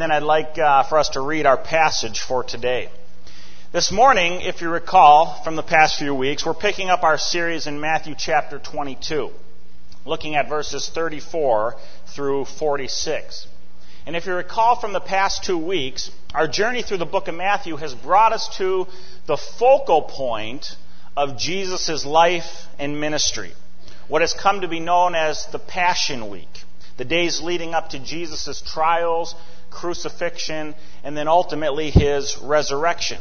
and then I'd like uh, for us to read our passage for today. This morning, if you recall from the past few weeks, we're picking up our series in Matthew chapter 22, looking at verses 34 through 46. And if you recall from the past two weeks, our journey through the book of Matthew has brought us to the focal point of Jesus' life and ministry, what has come to be known as the Passion Week, the days leading up to Jesus' trials, crucifixion, and then ultimately his resurrection.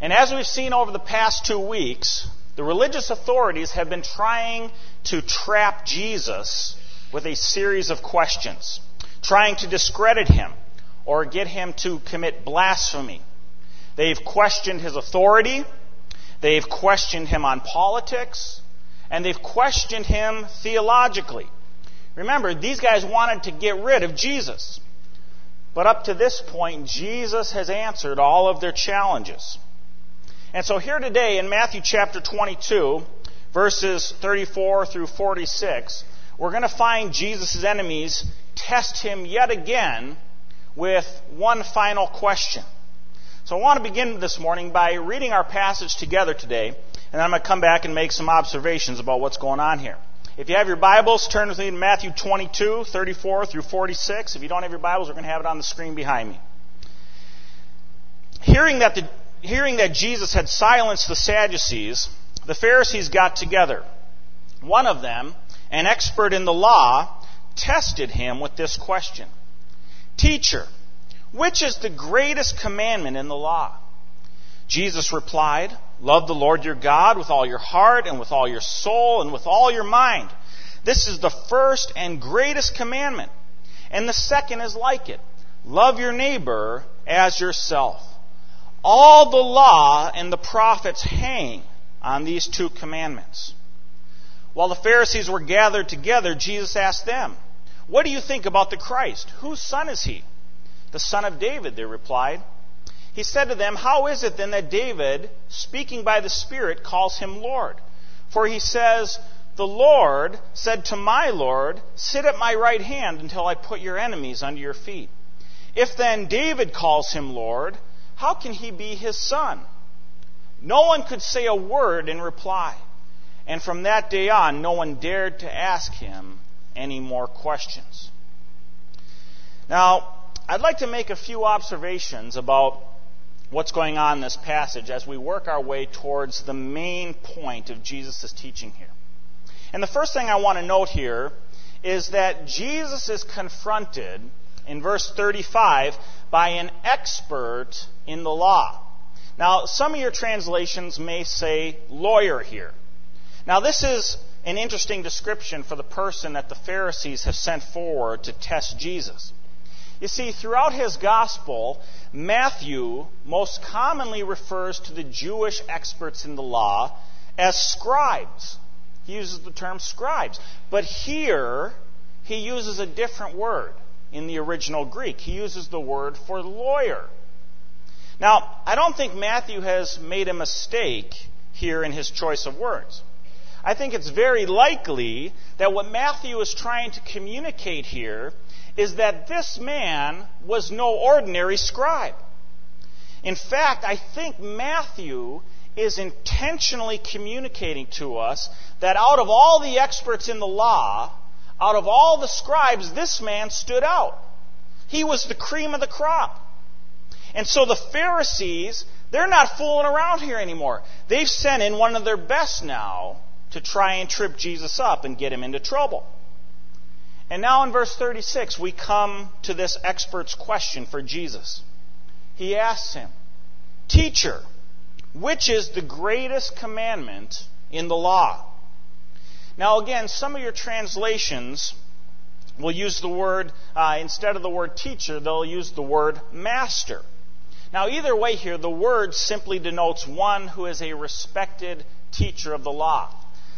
And as we've seen over the past two weeks, the religious authorities have been trying to trap Jesus with a series of questions, trying to discredit him or get him to commit blasphemy. They've questioned his authority, they've questioned him on politics, and they've questioned him theologically. Remember, these guys wanted to get rid of Jesus. But up to this point, Jesus has answered all of their challenges. And so here today in Matthew chapter 22, verses 34 through 46, we're going to find Jesus' enemies test him yet again with one final question. So I want to begin this morning by reading our passage together today, and then I'm going to come back and make some observations about what's going on here. If you have your Bibles, turn with me to Matthew 22, 34 through 46. If you don't have your Bibles, we're going to have it on the screen behind me. Hearing that, the, hearing that Jesus had silenced the Sadducees, the Pharisees got together. One of them, an expert in the law, tested him with this question Teacher, which is the greatest commandment in the law? Jesus replied, Love the Lord your God with all your heart and with all your soul and with all your mind. This is the first and greatest commandment. And the second is like it. Love your neighbor as yourself. All the law and the prophets hang on these two commandments. While the Pharisees were gathered together, Jesus asked them, What do you think about the Christ? Whose son is he? The son of David, they replied. He said to them, How is it then that David, speaking by the Spirit, calls him Lord? For he says, The Lord said to my Lord, Sit at my right hand until I put your enemies under your feet. If then David calls him Lord, how can he be his son? No one could say a word in reply. And from that day on, no one dared to ask him any more questions. Now, I'd like to make a few observations about what's going on in this passage as we work our way towards the main point of Jesus' teaching here. And the first thing I want to note here is that Jesus is confronted in verse 35 by an expert in the law. Now, some of your translations may say lawyer here. Now, this is an interesting description for the person that the Pharisees have sent forward to test Jesus. You see, throughout his gospel, Matthew most commonly refers to the Jewish experts in the law as scribes. He uses the term scribes. But here, he uses a different word in the original Greek. He uses the word for lawyer. Now, I don't think Matthew has made a mistake here in his choice of words. I think it's very likely that what Matthew is trying to communicate here is that this man was no ordinary scribe. In fact, I think Matthew is intentionally communicating to us that out of all the experts in the law, out of all the scribes, this man stood out. He was the cream of the crop. And so the Pharisees, they're not fooling around here anymore. They've sent in one of their best now to try and trip Jesus up and get him into trouble. And now in verse 36, we come to this expert's question for Jesus. He asks him, Teacher, which is the greatest commandment in the law? Now, again, some of your translations will use the word, uh, instead of the word teacher, they'll use the word master. Now, either way here, the word simply denotes one who is a respected teacher of the law.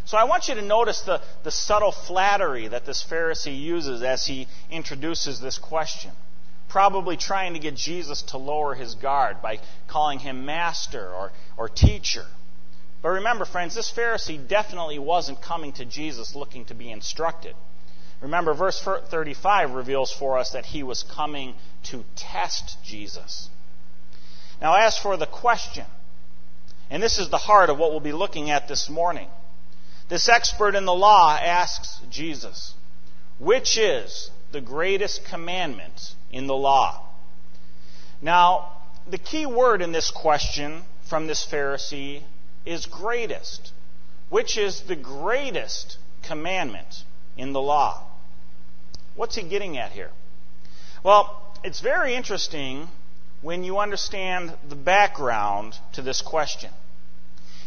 So I want you to notice the, the subtle flattery that this Pharisee uses as he introduces this question. Probably trying to get Jesus to lower his guard by calling him master or, or teacher. But remember, friends, this Pharisee definitely wasn't coming to Jesus looking to be instructed. Remember, verse 35 reveals for us that he was coming to test Jesus. Now, as for the question, and this is the heart of what we'll be looking at this morning, this expert in the law asks Jesus, which is the greatest commandment in the law? Now, the key word in this question from this Pharisee is greatest. Which is the greatest commandment in the law? What's he getting at here? Well, it's very interesting when you understand the background to this question.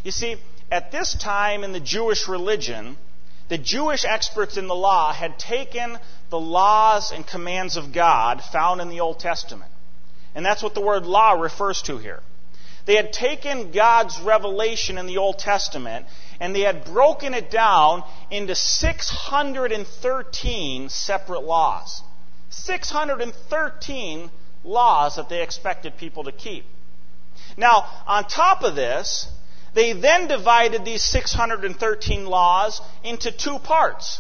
You see, at this time in the Jewish religion, the Jewish experts in the law had taken the laws and commands of God found in the Old Testament. And that's what the word law refers to here. They had taken God's revelation in the Old Testament and they had broken it down into 613 separate laws. 613 laws that they expected people to keep. Now, on top of this, they then divided these 613 laws into two parts.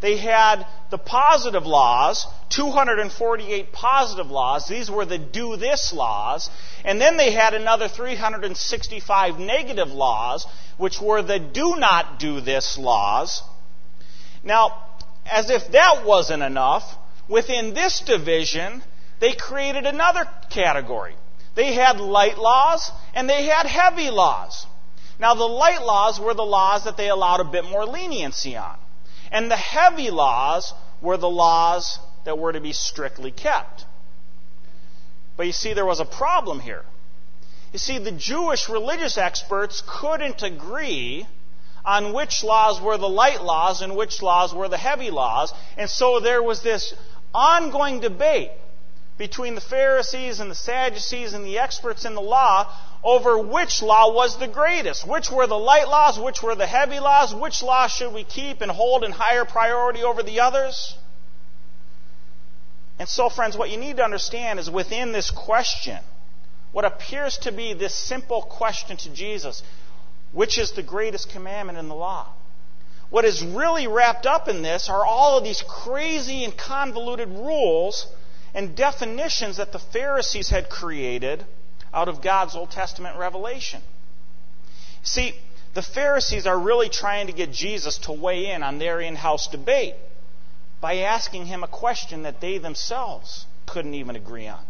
They had the positive laws, 248 positive laws. These were the do this laws. And then they had another 365 negative laws, which were the do not do this laws. Now, as if that wasn't enough, within this division, they created another category. They had light laws and they had heavy laws. Now, the light laws were the laws that they allowed a bit more leniency on. And the heavy laws were the laws that were to be strictly kept. But you see, there was a problem here. You see, the Jewish religious experts couldn't agree on which laws were the light laws and which laws were the heavy laws. And so there was this ongoing debate between the Pharisees and the Sadducees and the experts in the law over which law was the greatest. Which were the light laws? Which were the heavy laws? Which law should we keep and hold in higher priority over the others? And so, friends, what you need to understand is within this question, what appears to be this simple question to Jesus, which is the greatest commandment in the law? What is really wrapped up in this are all of these crazy and convoluted rules and definitions that the Pharisees had created out of God's Old Testament revelation. See, the Pharisees are really trying to get Jesus to weigh in on their in house debate by asking him a question that they themselves couldn't even agree on.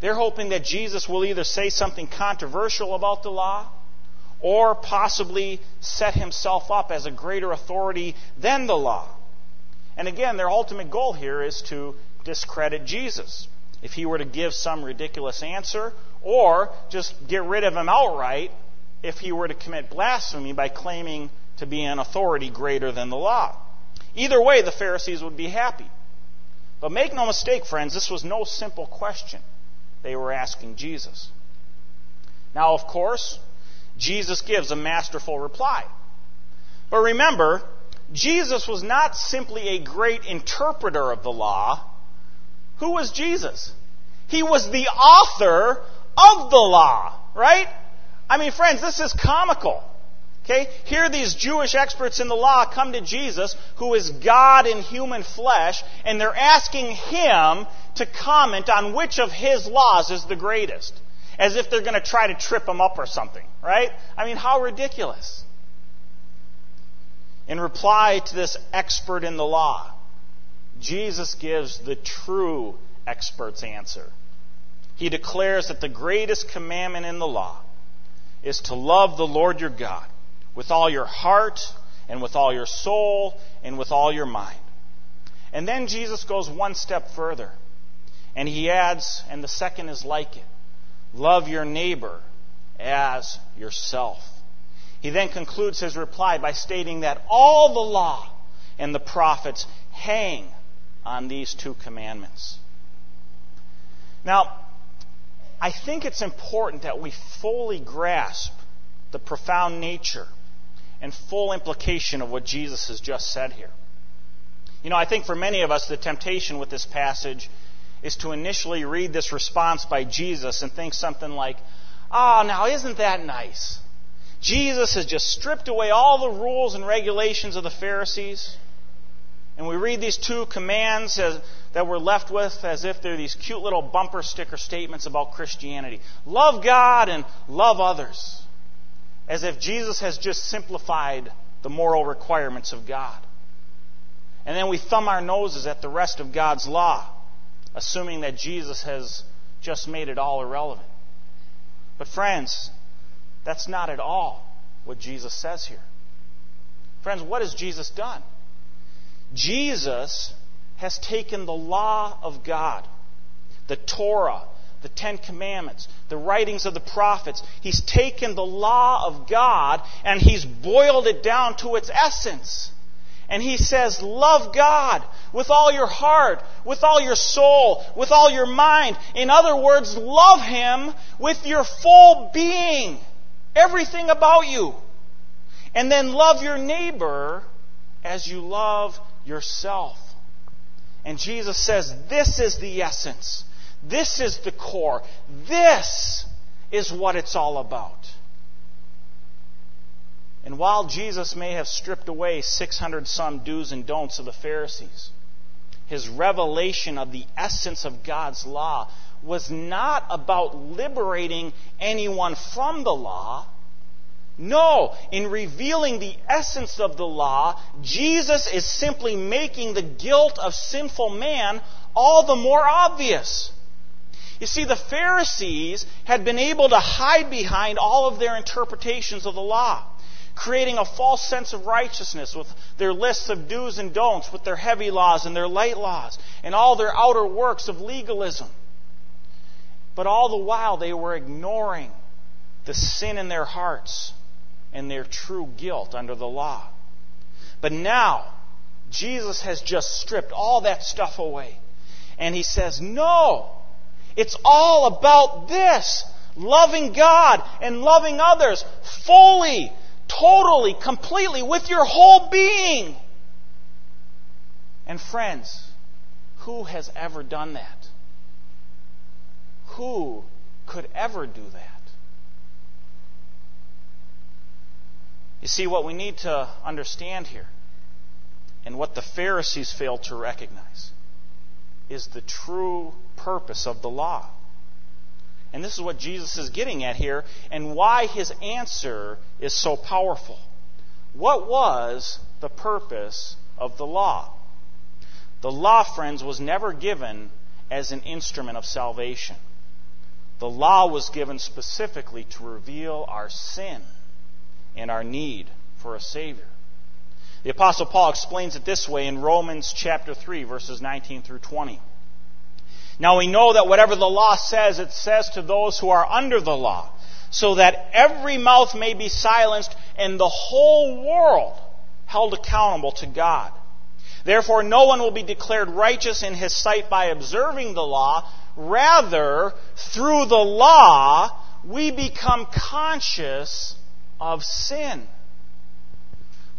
They're hoping that Jesus will either say something controversial about the law or possibly set himself up as a greater authority than the law. And again, their ultimate goal here is to discredit Jesus. If he were to give some ridiculous answer, or just get rid of him outright if he were to commit blasphemy by claiming to be an authority greater than the law. Either way, the Pharisees would be happy. But make no mistake, friends, this was no simple question they were asking Jesus. Now, of course, Jesus gives a masterful reply. But remember, Jesus was not simply a great interpreter of the law. Who was Jesus? He was the author of the law, right? I mean, friends, this is comical. Okay? Here these Jewish experts in the law come to Jesus, who is God in human flesh, and they're asking him to comment on which of his laws is the greatest. As if they're going to try to trip him up or something, right? I mean, how ridiculous. In reply to this expert in the law, Jesus gives the true expert's answer he declares that the greatest commandment in the law is to love the Lord your God with all your heart and with all your soul and with all your mind. And then Jesus goes one step further and he adds, and the second is like it love your neighbor as yourself. He then concludes his reply by stating that all the law and the prophets hang on these two commandments. Now, I think it's important that we fully grasp the profound nature and full implication of what Jesus has just said here. You know, I think for many of us, the temptation with this passage is to initially read this response by Jesus and think something like, oh, now isn't that nice? Jesus has just stripped away all the rules and regulations of the Pharisees, And we read these two commands as, that we're left with as if they're these cute little bumper sticker statements about Christianity. Love God and love others. As if Jesus has just simplified the moral requirements of God. And then we thumb our noses at the rest of God's law, assuming that Jesus has just made it all irrelevant. But, friends, that's not at all what Jesus says here. Friends, what has Jesus done? Jesus has taken the law of God, the Torah, the Ten Commandments, the writings of the prophets. He's taken the law of God and he's boiled it down to its essence. And he says, love God with all your heart, with all your soul, with all your mind. In other words, love Him with your full being. Everything about you. And then love your neighbor as you love yourself. And Jesus says, This is the essence. This is the core. This is what it's all about. And while Jesus may have stripped away 600 some do's and don'ts of the Pharisees, his revelation of the essence of God's law was not about liberating anyone from the law. No, in revealing the essence of the law, Jesus is simply making the guilt of sinful man all the more obvious. You see, the Pharisees had been able to hide behind all of their interpretations of the law, creating a false sense of righteousness with their lists of do's and don'ts, with their heavy laws and their light laws, and all their outer works of legalism. But all the while, they were ignoring the sin in their hearts and their true guilt under the law. But now, Jesus has just stripped all that stuff away. And he says, No, it's all about this loving God and loving others fully, totally, completely, with your whole being. And friends, who has ever done that? Who could ever do that? You see, what we need to understand here, and what the Pharisees failed to recognize, is the true purpose of the law. And this is what Jesus is getting at here, and why his answer is so powerful. What was the purpose of the law? The law, friends, was never given as an instrument of salvation. The law was given specifically to reveal our sin and our need for a Savior. The Apostle Paul explains it this way in Romans chapter 3, verses 19 through 20. Now we know that whatever the law says, it says to those who are under the law, so that every mouth may be silenced and the whole world held accountable to God. Therefore, no one will be declared righteous in his sight by observing the law. Rather, through the law, we become conscious of sin.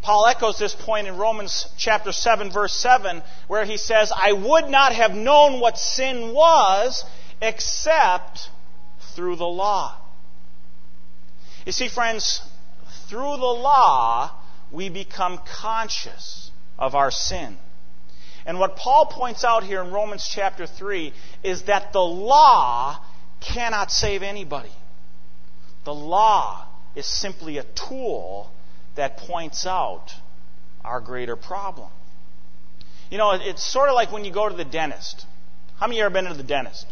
Paul echoes this point in Romans chapter 7 verse 7 where he says, I would not have known what sin was except through the law. You see, friends, through the law, we become conscious of our sin. And what Paul points out here in Romans chapter 3 is that the law cannot save anybody. The law is simply a tool that points out our greater problem. You know, it's sort of like when you go to the dentist. How many of you ever been to the dentist?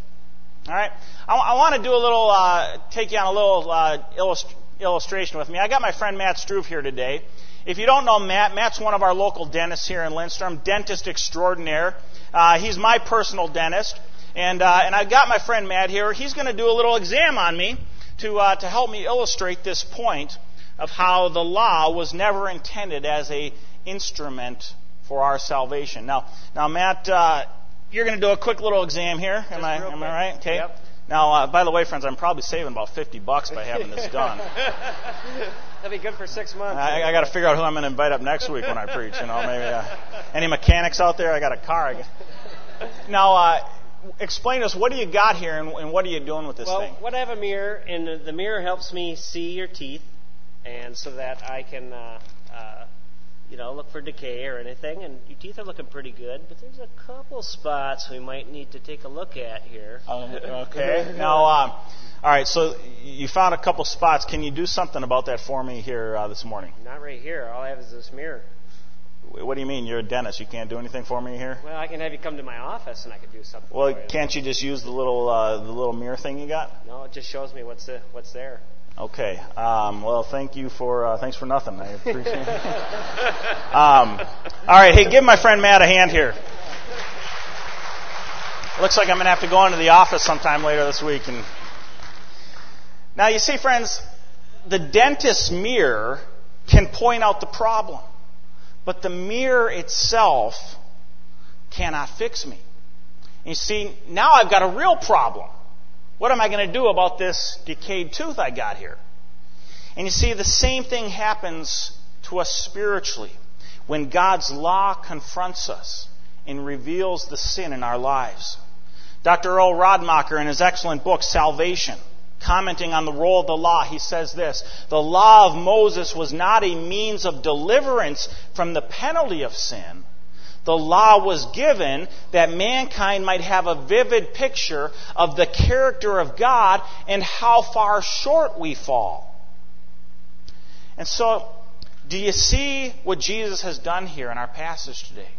All right. I, I want to do a little, uh, take you on a little uh, illust- illustration with me. I got my friend Matt Struve here today. If you don't know Matt, Matt's one of our local dentists here in Lindstrom, dentist extraordinaire. Uh, he's my personal dentist, and uh, and I got my friend Matt here. He's going to do a little exam on me to, uh, to help me illustrate this point of how the law was never intended as a instrument for our salvation. Now, now Matt, uh, you're going to do a quick little exam here. Am I am I right? Okay. Yep. Now, uh, by the way, friends, I'm probably saving about 50 bucks by having this done. That'd be good for six months. I, I got to figure out who I'm going to invite up next week when I preach. You know, maybe uh, any mechanics out there? I got a car. Now, uh, explain to us what do you got here and, and what are you doing with this well, thing? what I have a mirror, and the mirror helps me see your teeth, and so that I can uh, uh, you know, look for decay or anything, and your teeth are looking pretty good, but there's a couple spots we might need to take a look at here. Uh, okay. now, um, all right. So you found a couple spots. Can you do something about that for me here uh, this morning? Not right here. All I have is this mirror. What do you mean? You're a dentist. You can't do anything for me here? Well, I can have you come to my office and I can do something. Well, for you. can't you just use the little uh, the little mirror thing you got? No, it just shows me what's the, what's there. Okay. Um, well, thank you for uh, thanks for nothing. I appreciate it. Um, all right. Hey, give my friend Matt a hand here. Looks like I'm going to have to go into the office sometime later this week. And now, you see, friends, the dentist's mirror can point out the problem, but the mirror itself cannot fix me. And you see, now I've got a real problem. What am I going to do about this decayed tooth I got here? And you see, the same thing happens to us spiritually when God's law confronts us and reveals the sin in our lives. Dr. Earl Radmacher, in his excellent book, Salvation, commenting on the role of the law, he says this The law of Moses was not a means of deliverance from the penalty of sin the law was given that mankind might have a vivid picture of the character of God and how far short we fall. And so, do you see what Jesus has done here in our passage today?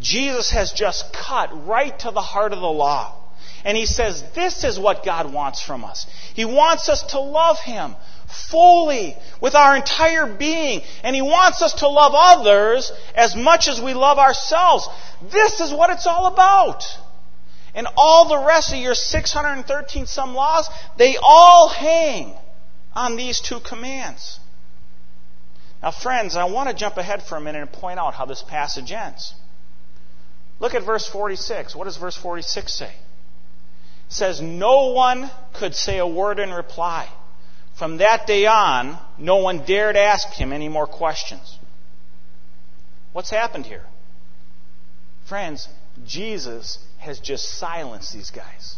Jesus has just cut right to the heart of the law. And he says, This is what God wants from us. He wants us to love Him fully with our entire being. And He wants us to love others as much as we love ourselves. This is what it's all about. And all the rest of your 613 some laws, they all hang on these two commands. Now, friends, I want to jump ahead for a minute and point out how this passage ends. Look at verse 46. What does verse 46 say? Says, No one could say a word in reply. From that day on, no one dared ask him any more questions. What's happened here? Friends, Jesus has just silenced these guys.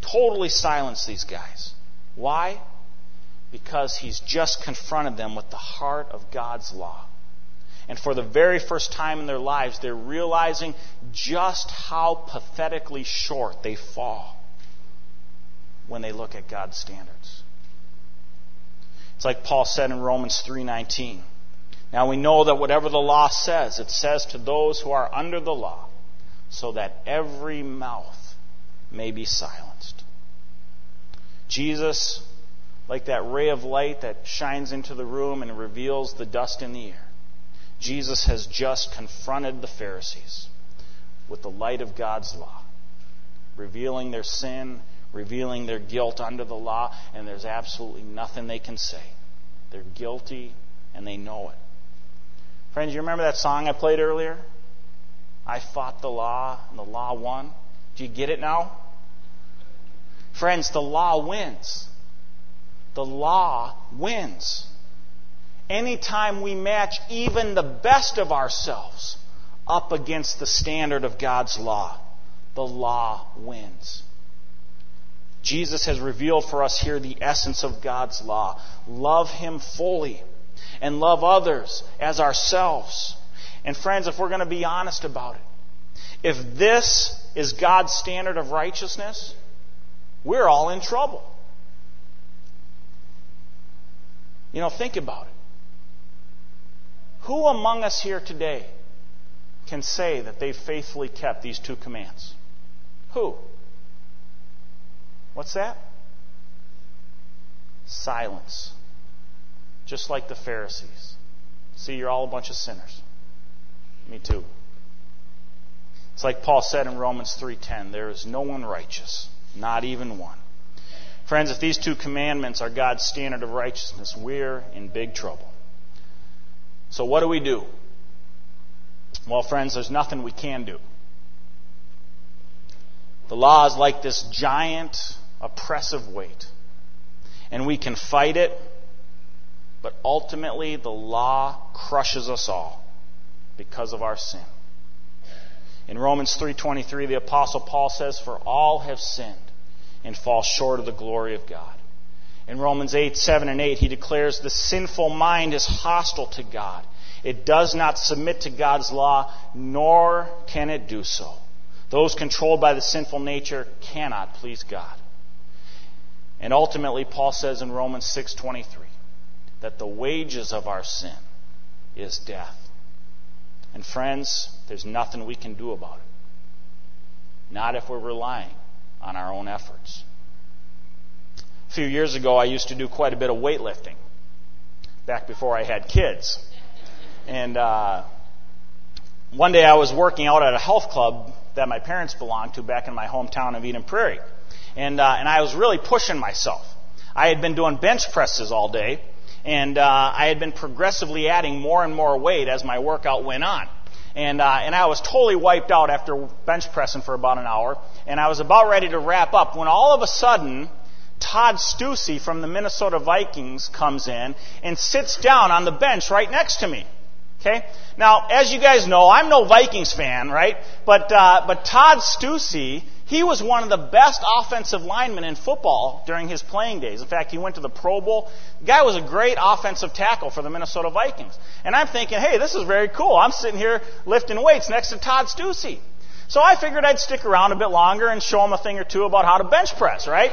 Totally silenced these guys. Why? Because he's just confronted them with the heart of God's law. And for the very first time in their lives, they're realizing just how pathetically short they fall when they look at God's standards. It's like Paul said in Romans 3:19. Now we know that whatever the law says, it says to those who are under the law, so that every mouth may be silenced. Jesus, like that ray of light that shines into the room and reveals the dust in the air, Jesus has just confronted the Pharisees with the light of God's law, revealing their sin revealing their guilt under the law, and there's absolutely nothing they can say. They're guilty and they know it. Friends, you remember that song I played earlier? I fought the law and the law won. Do you get it now? Friends, the law wins. The law wins. Anytime we match even the best of ourselves up against the standard of God's law, the law wins. Jesus has revealed for us here the essence of God's law. Love Him fully and love others as ourselves. And friends, if we're going to be honest about it, if this is God's standard of righteousness, we're all in trouble. You know, think about it. Who among us here today can say that they've faithfully kept these two commands? Who? What's that? Silence. Just like the Pharisees. See, you're all a bunch of sinners. Me too. It's like Paul said in Romans 3:10, there is no one righteous, not even one. Friends, if these two commandments are God's standard of righteousness, we're in big trouble. So what do we do? Well, friends, there's nothing we can do. The law is like this giant oppressive weight. And we can fight it, but ultimately the law crushes us all because of our sin. In Romans 3:23 the apostle Paul says for all have sinned and fall short of the glory of God. In Romans 8, 7 and 8 he declares the sinful mind is hostile to God. It does not submit to God's law, nor can it do so. Those controlled by the sinful nature cannot please God. And ultimately, Paul says in Romans 6:23 that the wages of our sin is death. And friends, there's nothing we can do about it. Not if we're relying on our own efforts. A few years ago, I used to do quite a bit of weightlifting back before I had kids. And uh, one day I was working out at a health club that my parents belonged to back in my hometown of Eden Prairie. And, uh, and I was really pushing myself. I had been doing bench presses all day, and uh, I had been progressively adding more and more weight as my workout went on. And, uh, and I was totally wiped out after bench pressing for about an hour, and I was about ready to wrap up when all of a sudden, Todd Steussie from the Minnesota Vikings comes in and sits down on the bench right next to me. Okay? Now, as you guys know, I'm no Vikings fan, right? But, uh, but Todd Steussie, he was one of the best offensive linemen in football during his playing days. In fact, he went to the Pro Bowl. The guy was a great offensive tackle for the Minnesota Vikings. And I'm thinking, hey, this is very cool. I'm sitting here lifting weights next to Todd Steussie. So I figured I'd stick around a bit longer and show him a thing or two about how to bench press, right?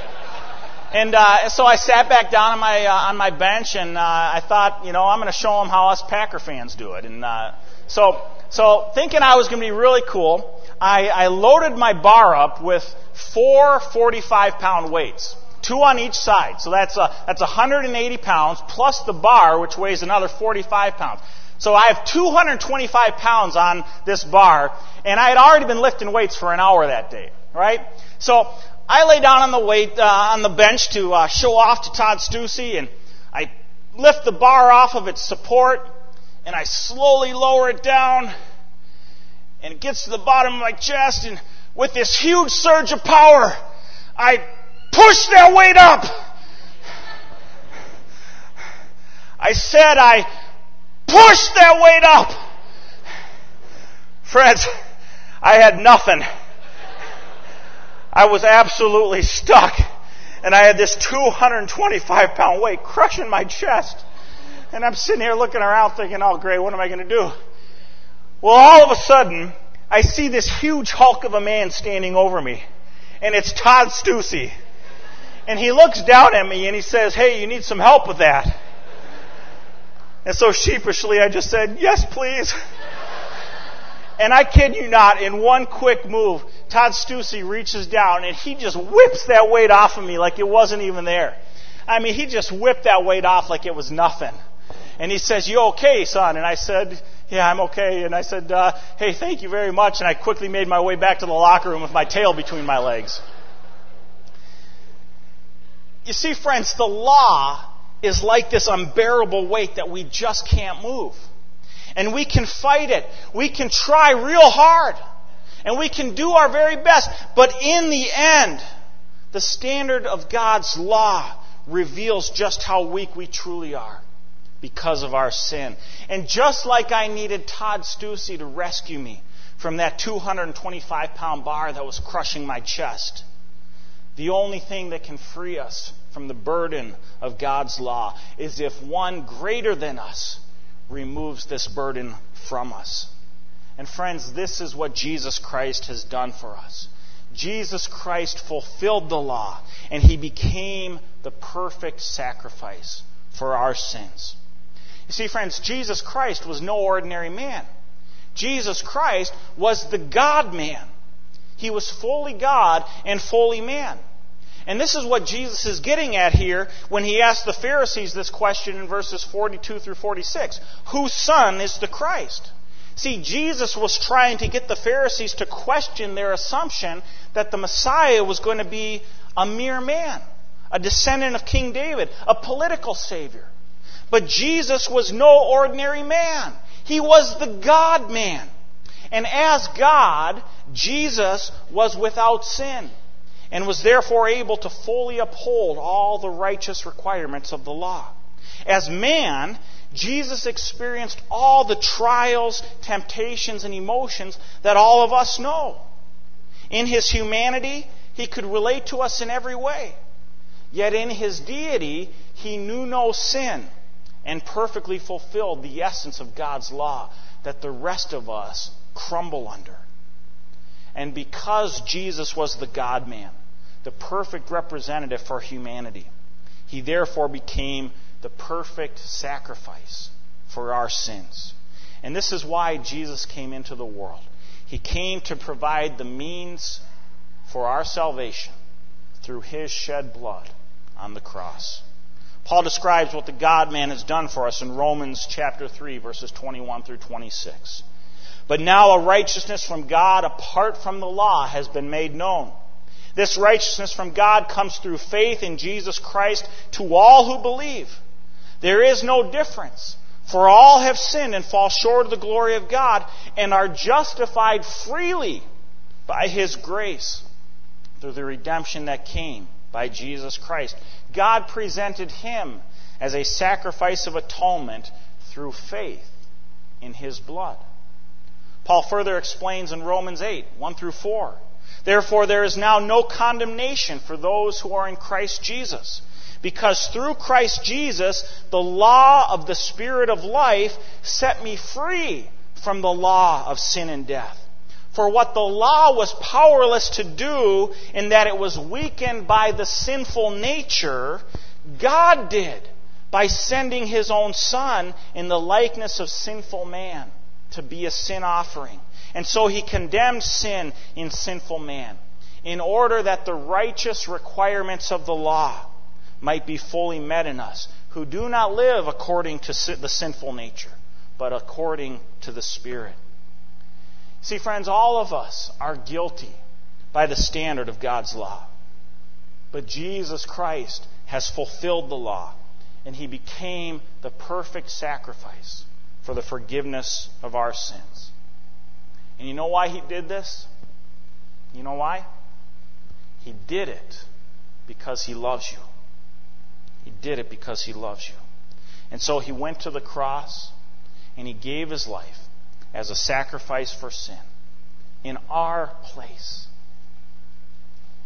And uh, so I sat back down on my uh, on my bench, and uh, I thought, you know, I'm going to show them how us Packer fans do it. And uh, so, so thinking I was going to be really cool, I, I loaded my bar up with four 45 pound weights, two on each side. So that's uh, that's 180 pounds plus the bar, which weighs another 45 pounds. So I have 225 pounds on this bar, and I had already been lifting weights for an hour that day, right? So I lay down on the weight uh, on the bench to uh, show off to Todd Steussie, and I lift the bar off of its support, and I slowly lower it down, and it gets to the bottom of my chest, and with this huge surge of power, I push that weight up. I said I pushed that weight up. Friends, I had nothing. I was absolutely stuck. And I had this 225 pound weight crushing my chest. And I'm sitting here looking around thinking, oh great, what am I going to do? Well, all of a sudden, I see this huge hulk of a man standing over me. And it's Todd Steussie. And he looks down at me and he says, hey, you need some help with that. And so sheepishly I just said, yes, please. And I kid you not, in one quick move, Todd Steussie reaches down and he just whips that weight off of me like it wasn't even there. I mean, he just whipped that weight off like it was nothing. And he says, You okay, son? And I said, Yeah, I'm okay. And I said, uh, Hey, thank you very much. And I quickly made my way back to the locker room with my tail between my legs. You see, friends, the law is like this unbearable weight that we just can't move. And we can fight it. We can try real hard. And we can do our very best. But in the end, the standard of God's law reveals just how weak we truly are because of our sin. And just like I needed Todd Steussie to rescue me from that 225 pound bar that was crushing my chest, the only thing that can free us from the burden of God's law is if one greater than us removes this burden from us. And friends, this is what Jesus Christ has done for us. Jesus Christ fulfilled the law, and he became the perfect sacrifice for our sins. You see, friends, Jesus Christ was no ordinary man. Jesus Christ was the God man. He was fully God and fully man. And this is what Jesus is getting at here when he asks the Pharisees this question in verses 42 through 46. Whose son is the Christ? See, Jesus was trying to get the Pharisees to question their assumption that the Messiah was going to be a mere man, a descendant of King David, a political savior. But Jesus was no ordinary man. He was the God man. And as God, Jesus was without sin and was therefore able to fully uphold all the righteous requirements of the law. As man, Jesus experienced all the trials, temptations, and emotions that all of us know. In his humanity, he could relate to us in every way. Yet in his deity, he knew no sin and perfectly fulfilled the essence of God's law that the rest of us crumble under. And because Jesus was the God man, the perfect representative for humanity, he therefore became the perfect sacrifice for our sins. And this is why Jesus came into the world. He came to provide the means for our salvation through his shed blood on the cross. Paul describes what the God man has done for us in Romans chapter 3, verses 21 through 26. But now a righteousness from God apart from the law has been made known. This righteousness from God comes through faith in Jesus Christ to all who believe. There is no difference, for all have sinned and fall short of the glory of God and are justified freely by His grace through the redemption that came by Jesus Christ. God presented him as a sacrifice of atonement through faith in his blood. Paul further explains in Romans 8, 1 through 4. Therefore, there is now no condemnation for those who are in Christ Jesus. Because through Christ Jesus, the law of the Spirit of life set me free from the law of sin and death. For what the law was powerless to do, in that it was weakened by the sinful nature, God did by sending His own Son in the likeness of sinful man to be a sin offering. And so He condemned sin in sinful man in order that the righteous requirements of the law might be fully met in us, who do not live according to the sinful nature, but according to the Spirit. See, friends, all of us are guilty by the standard of God's law. But Jesus Christ has fulfilled the law, and he became the perfect sacrifice for the forgiveness of our sins. And you know why he did this? You know why? He did it because he loves you. He did it because he loves you. And so he went to the cross and he gave his life as a sacrifice for sin in our place.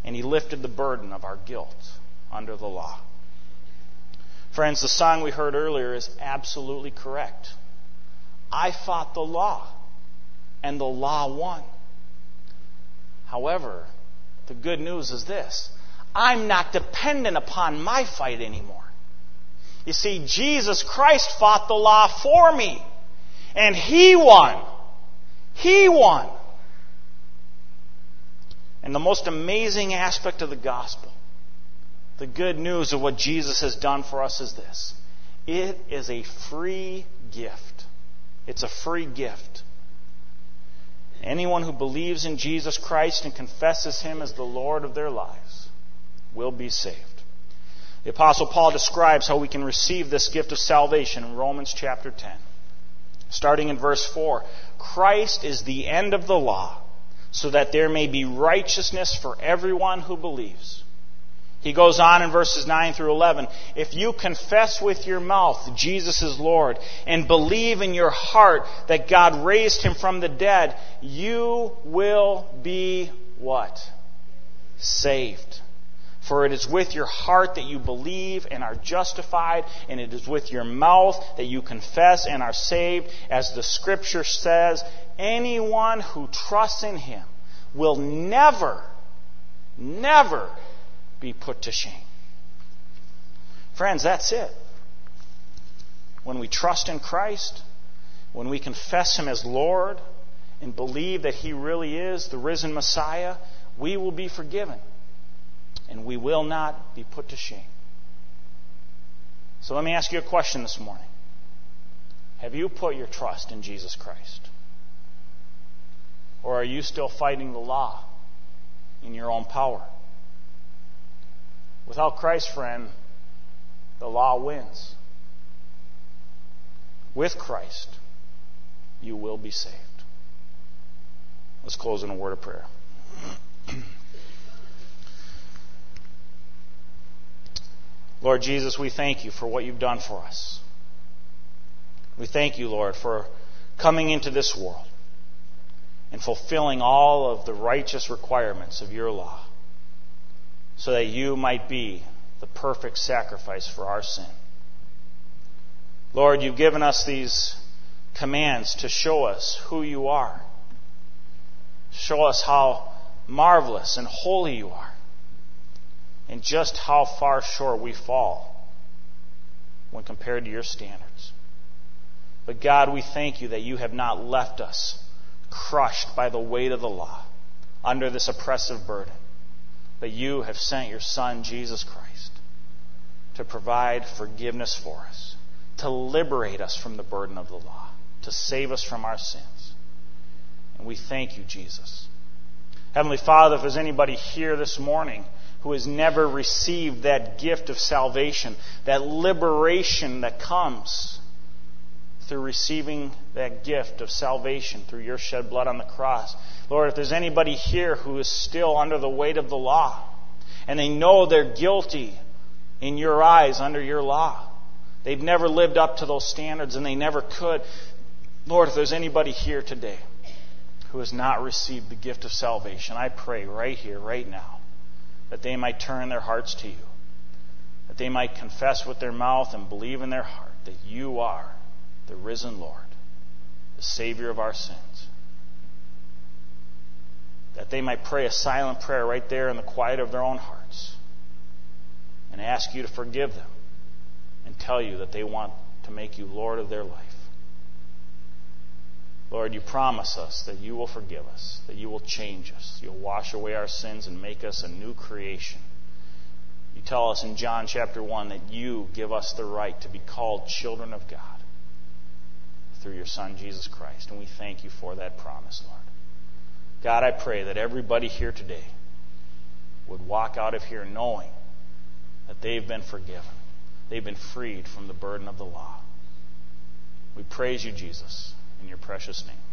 And he lifted the burden of our guilt under the law. Friends, the song we heard earlier is absolutely correct. I fought the law, and the law won. However, the good news is this I'm not dependent upon my fight anymore. You see, Jesus Christ fought the law for me. And he won. He won. And the most amazing aspect of the gospel, the good news of what Jesus has done for us is this it is a free gift. It's a free gift. Anyone who believes in Jesus Christ and confesses Him as the Lord of their lives will be saved. The Apostle Paul describes how we can receive this gift of salvation in Romans chapter 10. Starting in verse 4 Christ is the end of the law, so that there may be righteousness for everyone who believes. He goes on in verses 9 through 11. If you confess with your mouth Jesus is Lord and believe in your heart that God raised him from the dead, you will be what? Saved. For it is with your heart that you believe and are justified, and it is with your mouth that you confess and are saved. As the scripture says, anyone who trusts in him will never, never be put to shame. Friends, that's it. When we trust in Christ, when we confess him as Lord, and believe that he really is the risen Messiah, we will be forgiven and we will not be put to shame. So let me ask you a question this morning. Have you put your trust in Jesus Christ? Or are you still fighting the law in your own power? Without Christ, friend, the law wins. With Christ, you will be saved. Let's close in a word of prayer. Lord Jesus, we thank you for what you've done for us. We thank you, Lord, for coming into this world and fulfilling all of the righteous requirements of your law so that you might be the perfect sacrifice for our sin. Lord, you've given us these commands to show us who you are. Show us how marvelous and holy you are. And just how far short we fall when compared to your standards. But God, we thank you that you have not left us crushed by the weight of the law under this oppressive burden. But you have sent your Son, Jesus Christ, to provide forgiveness for us, to liberate us from the burden of the law, to save us from our sins. And we thank you, Jesus. Heavenly Father, if there's anybody here this morning who has never received that gift of salvation, that liberation that comes through receiving that gift of salvation through your shed blood on the cross. Lord, if there's anybody here who is still under the weight of the law and they know they're guilty in your eyes under your law, they've never lived up to those standards and they never could. Lord, if there's anybody here today who has not received the gift of salvation, I pray right here, right now, that they might turn their hearts to you, that they might confess with their mouth and believe in their heart that you are the risen Lord, the Savior of our sins. That they might pray a silent prayer right there in the quiet of their own hearts and ask you to forgive them and tell you that they want to make you Lord of their life. Lord, you promise us that you will forgive us, that you will change us, you'll wash away our sins and make us a new creation. You tell us in John chapter 1 that you give us the right to be called children of God through your Son, Jesus Christ. And we thank you for that promise, Lord. God, I pray that everybody here today would walk out of here knowing that they've been forgiven, they've been freed from the burden of the law. We praise you, Jesus, in your precious name.